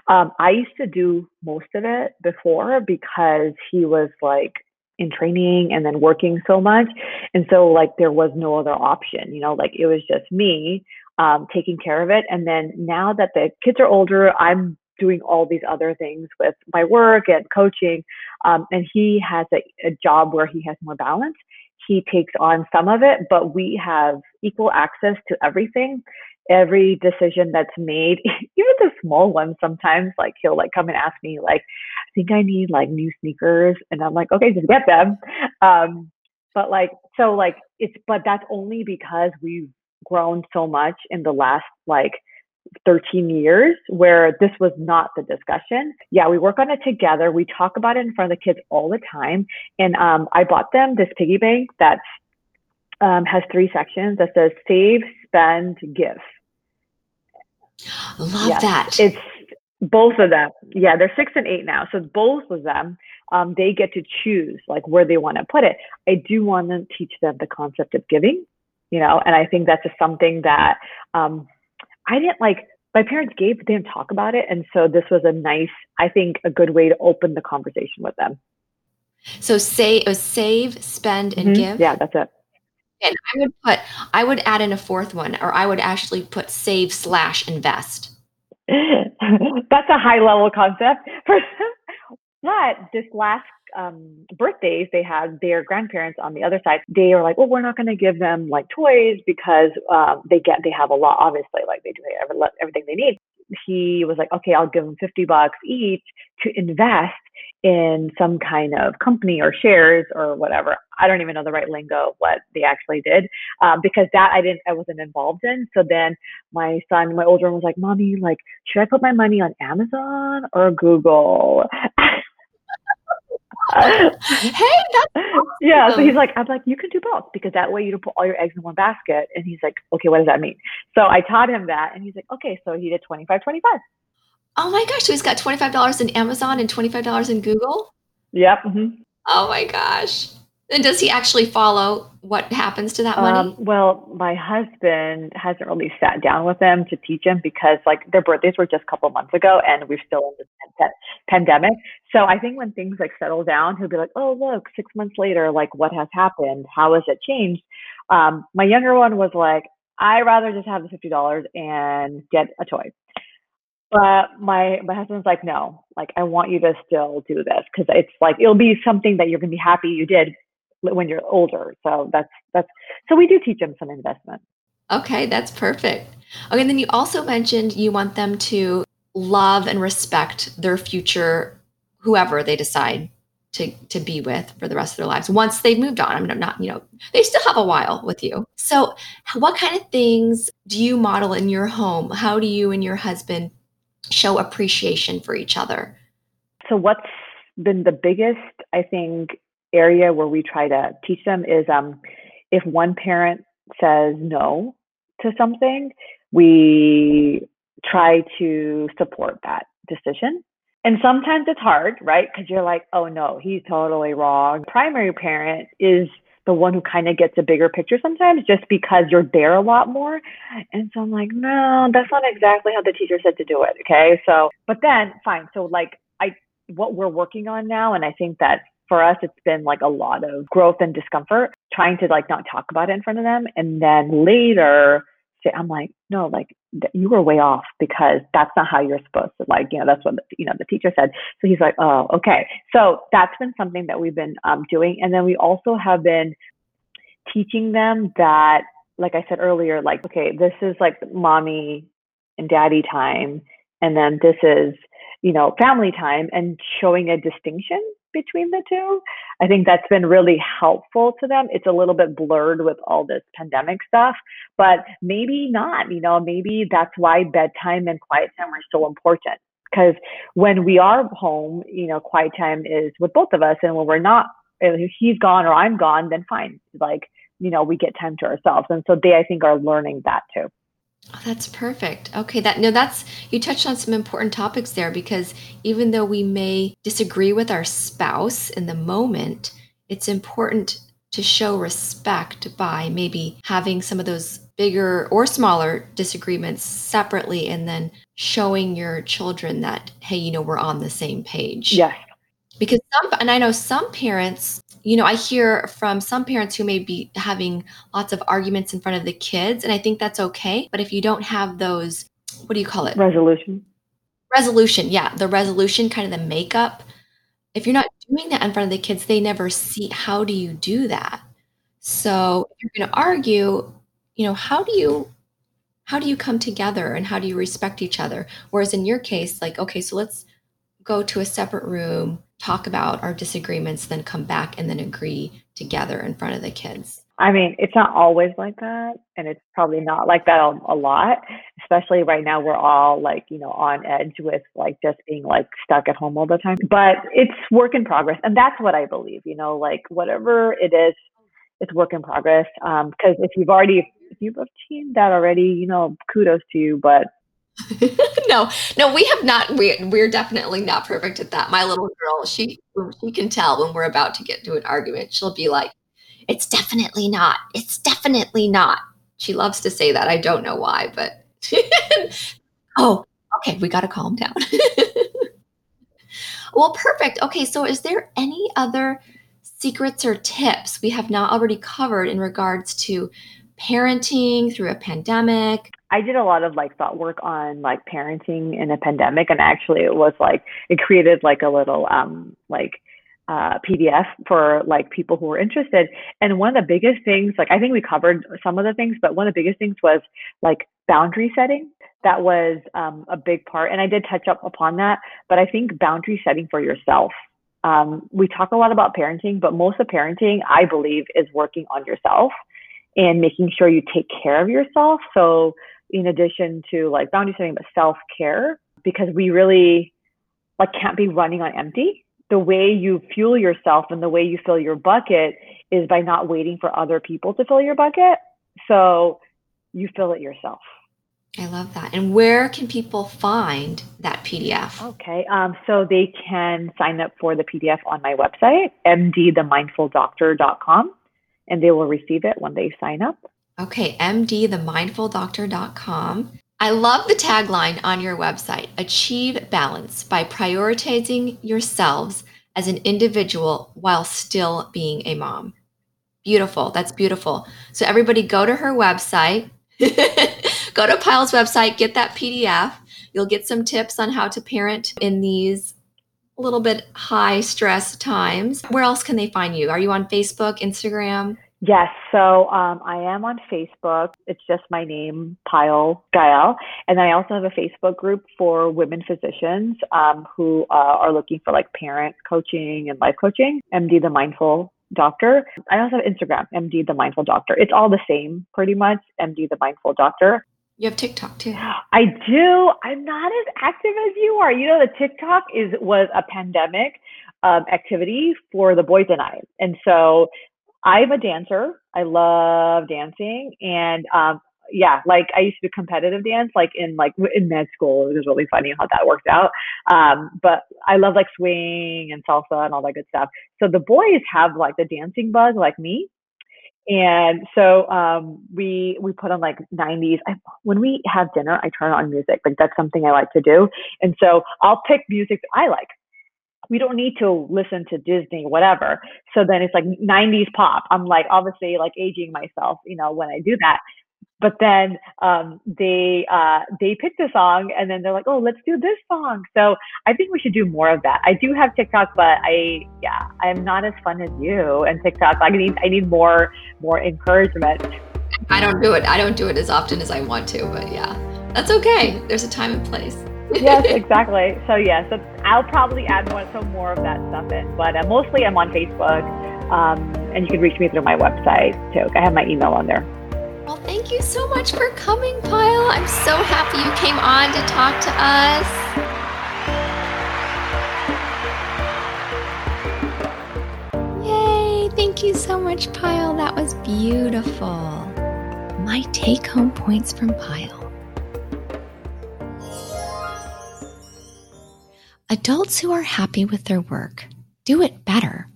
Speaker 1: Um, I used to do most of it before because he was like in training and then working so much. And so like there was no other option, you know, like it was just me um, taking care of it. And then now that the kids are older, I'm doing all these other things with my work and coaching. Um, and he has a, a job where he has more balance. He takes on some of it, but we have equal access to everything every decision that's made, even the small ones sometimes, like he'll like come and ask me, like, I think I need like new sneakers. And I'm like, okay, just get them. Um, but like, so like it's, but that's only because we've grown so much in the last like 13 years where this was not the discussion. Yeah, we work on it together. We talk about it in front of the kids all the time. And um, I bought them this piggy bank that um, has three sections that says save, spend, give.
Speaker 2: Love yes, that.
Speaker 1: It's both of them. Yeah, they're six and eight now. So both of them, um, they get to choose like where they want to put it. I do want to teach them the concept of giving, you know, and I think that's just something that um, I didn't like. My parents gave, but they didn't talk about it, and so this was a nice, I think, a good way to open the conversation with them.
Speaker 2: So say, uh, save, spend, and mm-hmm. give.
Speaker 1: Yeah, that's it.
Speaker 2: And I would put, I would add in a fourth one, or I would actually put save slash invest.
Speaker 1: That's a high level concept. but this last um, birthdays they had their grandparents on the other side they are like well we're not going to give them like toys because um, they get they have a lot obviously like they do everything they need he was like okay i'll give them 50 bucks each to invest in some kind of company or shares or whatever. I don't even know the right lingo what they actually did um, because that I didn't I wasn't involved in. So then my son, my older one, was like, "Mommy, like, should I put my money on Amazon or Google?"
Speaker 2: hey, that's awesome.
Speaker 1: yeah. So he's like, I'm like, you can do both because that way you don't put all your eggs in one basket. And he's like, okay, what does that mean? So I taught him that, and he's like, okay, so he did 25, 25.
Speaker 2: Oh my gosh, so he's got $25 in Amazon and $25 in Google?
Speaker 1: Yep. Mm-hmm.
Speaker 2: Oh my gosh. And does he actually follow what happens to that money? Um,
Speaker 1: well, my husband hasn't really sat down with them to teach him because like their birthdays were just a couple months ago and we're still in this pandemic. So I think when things like settle down, he'll be like, oh, look, six months later, like what has happened? How has it changed? Um, my younger one was like, I rather just have the $50 and get a toy. But my my husband's like, no, like I want you to still do this because it's like it'll be something that you're gonna be happy you did when you're older. So that's that's so we do teach them some investment.
Speaker 2: Okay, that's perfect. Okay, and then you also mentioned you want them to love and respect their future, whoever they decide to to be with for the rest of their lives once they've moved on. I mean, I'm not, you know, they still have a while with you. So, what kind of things do you model in your home? How do you and your husband show appreciation for each other.
Speaker 1: So, what's been the biggest, I think, area where we try to teach them is um, if one parent says no to something, we try to support that decision. And sometimes it's hard, right? Because you're like, oh no, he's totally wrong. Primary parent is the one who kind of gets a bigger picture sometimes just because you're there a lot more. And so I'm like, no, that's not exactly how the teacher said to do it. Okay. So, but then fine. So like I, what we're working on now, and I think that for us, it's been like a lot of growth and discomfort trying to like not talk about it in front of them. And then later say, I'm like, no, like you were way off because that's not how you're supposed to like you know that's what the, you know the teacher said. So he's like oh okay. So that's been something that we've been um, doing. And then we also have been teaching them that like i said earlier like okay this is like mommy and daddy time and then this is you know family time and showing a distinction between the two. I think that's been really helpful to them. It's a little bit blurred with all this pandemic stuff, but maybe not. You know, maybe that's why bedtime and quiet time are so important. Because when we are home, you know, quiet time is with both of us. And when we're not, if he's gone or I'm gone, then fine. Like, you know, we get time to ourselves. And so they, I think, are learning that too.
Speaker 2: Oh, that's perfect. Okay, that no, that's you touched on some important topics there because even though we may disagree with our spouse in the moment, it's important to show respect by maybe having some of those bigger or smaller disagreements separately and then showing your children that hey, you know, we're on the same page.
Speaker 1: Yes.
Speaker 2: Because some and I know some parents you know, I hear from some parents who may be having lots of arguments in front of the kids, and I think that's okay. But if you don't have those, what do you call it?
Speaker 1: Resolution.
Speaker 2: Resolution, yeah, the resolution, kind of the makeup. If you're not doing that in front of the kids, they never see how do you do that. So if you're going to argue, you know, how do you how do you come together and how do you respect each other? Whereas in your case, like, okay, so let's go to a separate room, talk about our disagreements, then come back and then agree together in front of the kids.
Speaker 1: I mean, it's not always like that, and it's probably not like that a, lot. Especially right now, we're all like, you know, on edge with like just being like stuck at home all the time. But it's work in progress, and that's what I believe. You know, like whatever it is, it's work in progress. Because um, if you've already if you've achieved that already, you know, kudos to you. But
Speaker 2: no, no, we have not. We we're definitely not perfect at that. My little girl, she she can tell when we're about to get to an argument. She'll be like, "It's definitely not. It's definitely not." She loves to say that. I don't know why, but oh, okay, we got to calm down. well, perfect. Okay, so is there any other secrets or tips we have not already covered in regards to parenting through a pandemic?
Speaker 1: I did a lot of like thought work on like parenting in a pandemic and actually it was like it created like a little um like uh, PDF for like people who were interested. And one of the biggest things, like I think we covered some of the things, but one of the biggest things was like boundary setting. That was um, a big part, and I did touch up upon that. But I think boundary setting for yourself. Um, we talk a lot about parenting, but most of parenting, I believe, is working on yourself and making sure you take care of yourself. So, in addition to like boundary setting, but self care, because we really like can't be running on empty. The way you fuel yourself and the way you fill your bucket is by not waiting for other people to fill your bucket. So, you fill it yourself.
Speaker 2: I love that. And where can people find that PDF?
Speaker 1: Okay, um, so they can sign up for the PDF on my website, mdthemindfuldoctor.com and they will receive it when they sign up.
Speaker 2: Okay, mdthemindfuldoctor.com. I love the tagline on your website Achieve balance by prioritizing yourselves as an individual while still being a mom. Beautiful. That's beautiful. So, everybody go to her website, go to Payal's website, get that PDF. You'll get some tips on how to parent in these a little bit high stress times. Where else can they find you? Are you on Facebook, Instagram?
Speaker 1: Yes, so um, I am on Facebook. It's just my name, Payal Goyal. And I also have a Facebook group for women physicians um, who uh, are looking for like parent coaching and life coaching, MD the Mindful Doctor. I also have Instagram, MD the Mindful Doctor. It's all the same pretty much, MD the Mindful Doctor.
Speaker 2: You have TikTok too.
Speaker 1: I do. I'm not as active as you are. You know, the TikTok is was a pandemic um, activity for the boys and I, and so I'm a dancer. I love dancing, and um, yeah, like I used to do competitive dance, like in like in med school. It was really funny how that worked out. Um, but I love like swing and salsa and all that good stuff. So the boys have like the dancing bug, like me, and so um, we we put on like 90s. I, when we have dinner, I turn on music. Like that's something I like to do. And so I'll pick music I like. We don't need to listen to Disney, whatever. So then it's like 90s pop. I'm like obviously like aging myself, you know, when I do that but then um, they uh, they picked a song and then they're like, oh, let's do this song. So I think we should do more of that. I do have TikTok, but I yeah, I'm not as fun as you and TikTok. I need I need more more encouragement.
Speaker 2: I don't do it. I don't do it as often as I want to, but yeah, that's okay. There's a time and place.
Speaker 1: yes, exactly. So yes, yeah, so I'll probably add more some more of that stuff in, but uh, mostly I'm on Facebook, um, and you can reach me through my website too. I have my email on there.
Speaker 2: Well, thank you so much for coming, Payal. I'm so happy you came on to talk to us. Yay! Thank you so much, Payal. That was beautiful. My take home points from Payal. Adults who are happy with their work do it better.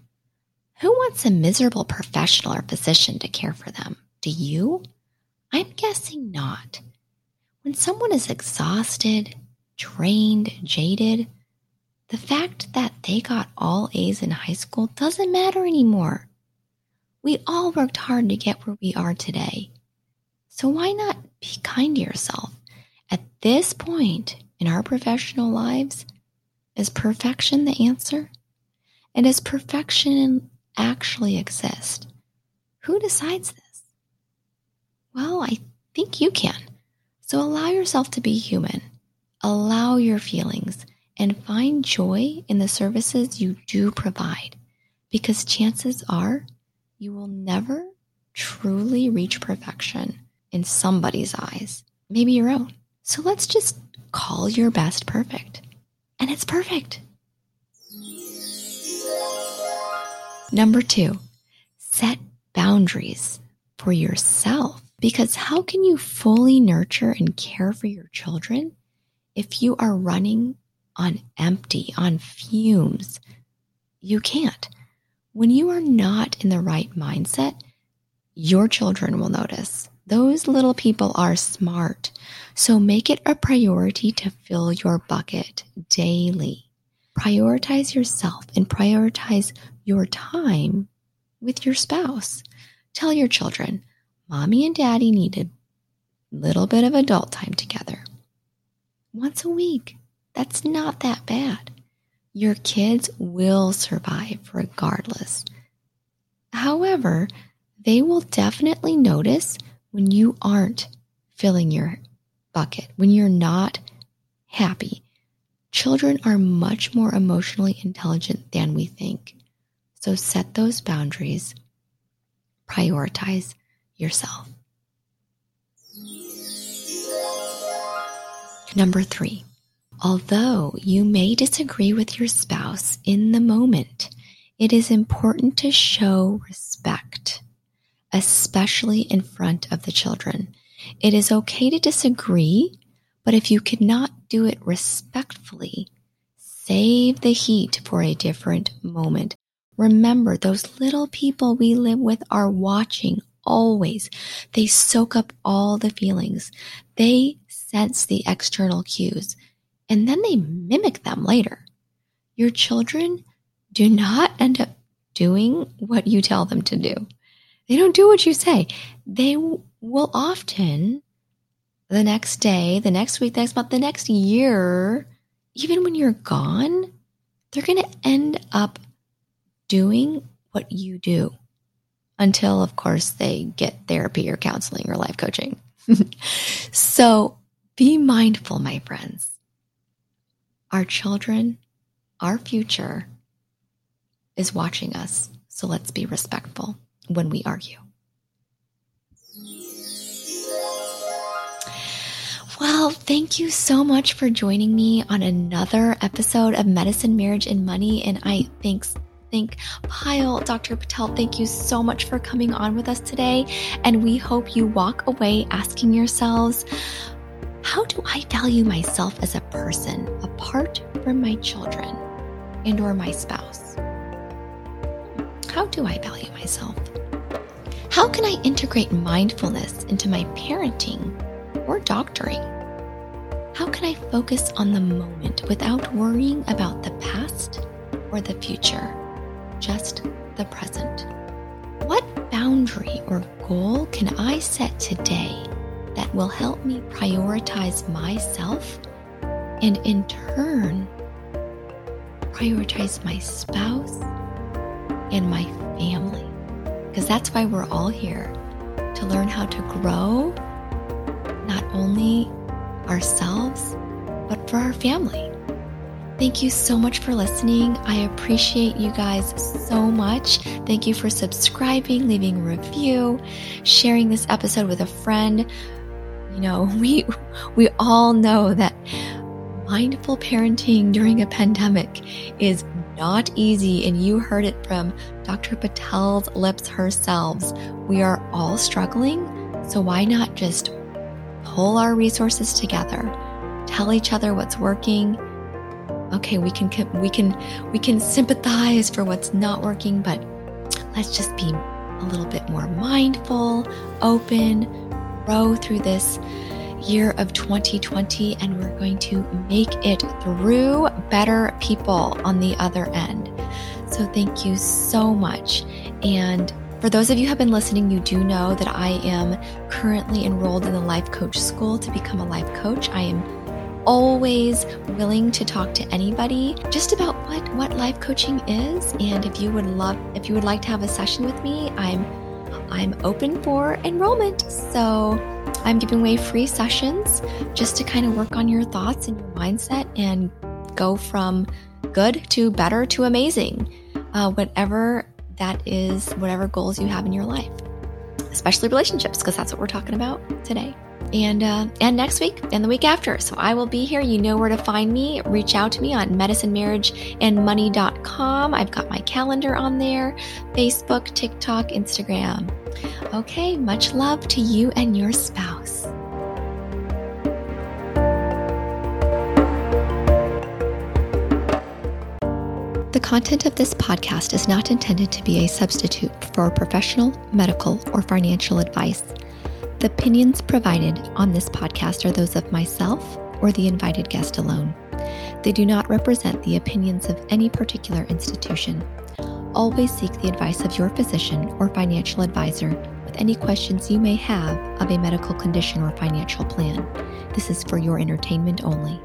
Speaker 2: Who wants a miserable professional or physician to care for them? Do you? I'm guessing not. When someone is exhausted, drained, jaded, The fact that they got all A's in high school doesn't matter anymore. We all worked hard to get where we are today. So why not be kind to yourself? At this point in our professional lives, is perfection the answer? And does perfection actually exist? Who decides this? Well, I think you can. So allow yourself to be human. Allow your feelings and find joy in the services you do provide because chances are you will never truly reach perfection in somebody's eyes, maybe your own. So let's just call your best perfect. And it's perfect. Number two, set boundaries for yourself. Because how can you fully nurture and care for your children if you are running on empty, on fumes? You can't. When you are not in the right mindset, your children will notice. Those little people are smart. So make it a priority to fill your bucket daily. Prioritize yourself and prioritize your time with your spouse. Tell your children, mommy and daddy need a little bit of adult time together. Once a week. That's not that bad. Your kids will survive regardless. However, they will definitely notice when you aren't filling your bucket, when you're not happy. Children are much more emotionally intelligent than we think. So set those boundaries, prioritize yourself. Number three, Although you may disagree with your spouse in the moment, it is important to show respect, especially in front of the children. It is okay to disagree, but if you cannot do it respectfully, save the heat for a different moment. Remember, those little people we live with are watching always. They soak up all the feelings. They sense the external cues and then they mimic them later. Your children do not end up doing what you tell them to do. They don't do what you say. They will often, the next day, the next week, the next month, the next year, even when you're gone, they're going to end up doing what you do until, of course, they get therapy or counseling or life coaching. so be mindful, my friends our children, our future is watching us. So let's be respectful when we argue. Well, thank you so much for joining me on another episode of Medicine, Marriage, and Money. And I thanks thank Payal, Dr. Patel, thank you so much for coming on with us today. And we hope you walk away asking yourselves, how do I value myself as a person apart from my children and or my spouse? How do I value myself? How can I integrate mindfulness into my parenting or doctoring? How can I focus on the moment without worrying about the past or the future, just the present? What boundary or goal can I set today that will help me prioritize myself and in turn prioritize my spouse and my family. Because that's why we're all here to learn how to grow not only ourselves, but for our family. Thank you so much for listening. I appreciate you guys so much. Thank you for subscribing, leaving a review, sharing this episode with a friend. You know, we we all know that mindful parenting during a pandemic is not easy and you heard it from Dr. Patel's lips herself. We are all struggling, so why not just pull our resources together, tell each other what's working. Okay, we can we can we can sympathize for what's not working, but let's just be a little bit more mindful, open, grow through this, year of 2020 and we're going to make it through better people on the other end. So thank you so much. And for those of you who have been listening, you do know that I am currently enrolled in the life coach school to become a life coach. I am always willing to talk to anybody just about what what life coaching is. And if you would love if you would like to have a session with me i'm i'm open for enrollment. So i'm giving away free sessions just to kind of work on your thoughts and your mindset and go from good to better to amazing uh, whatever that is whatever goals you have in your life especially relationships because that's what we're talking about today and uh, and next week and the week after. So I will be here. You know where to find me. Reach out to me on medicinemarriageandmoney.com. I've got my calendar on there, Facebook, TikTok, Instagram. Okay, much love to you and your spouse. The content of this podcast is not intended to be a substitute for professional, medical, or financial advice. The opinions provided on this podcast are those of myself or the invited guest alone. They do not represent the opinions of any particular institution. Always seek the advice of your physician or financial advisor with any questions you may have of a medical condition or financial plan. This is for your entertainment only.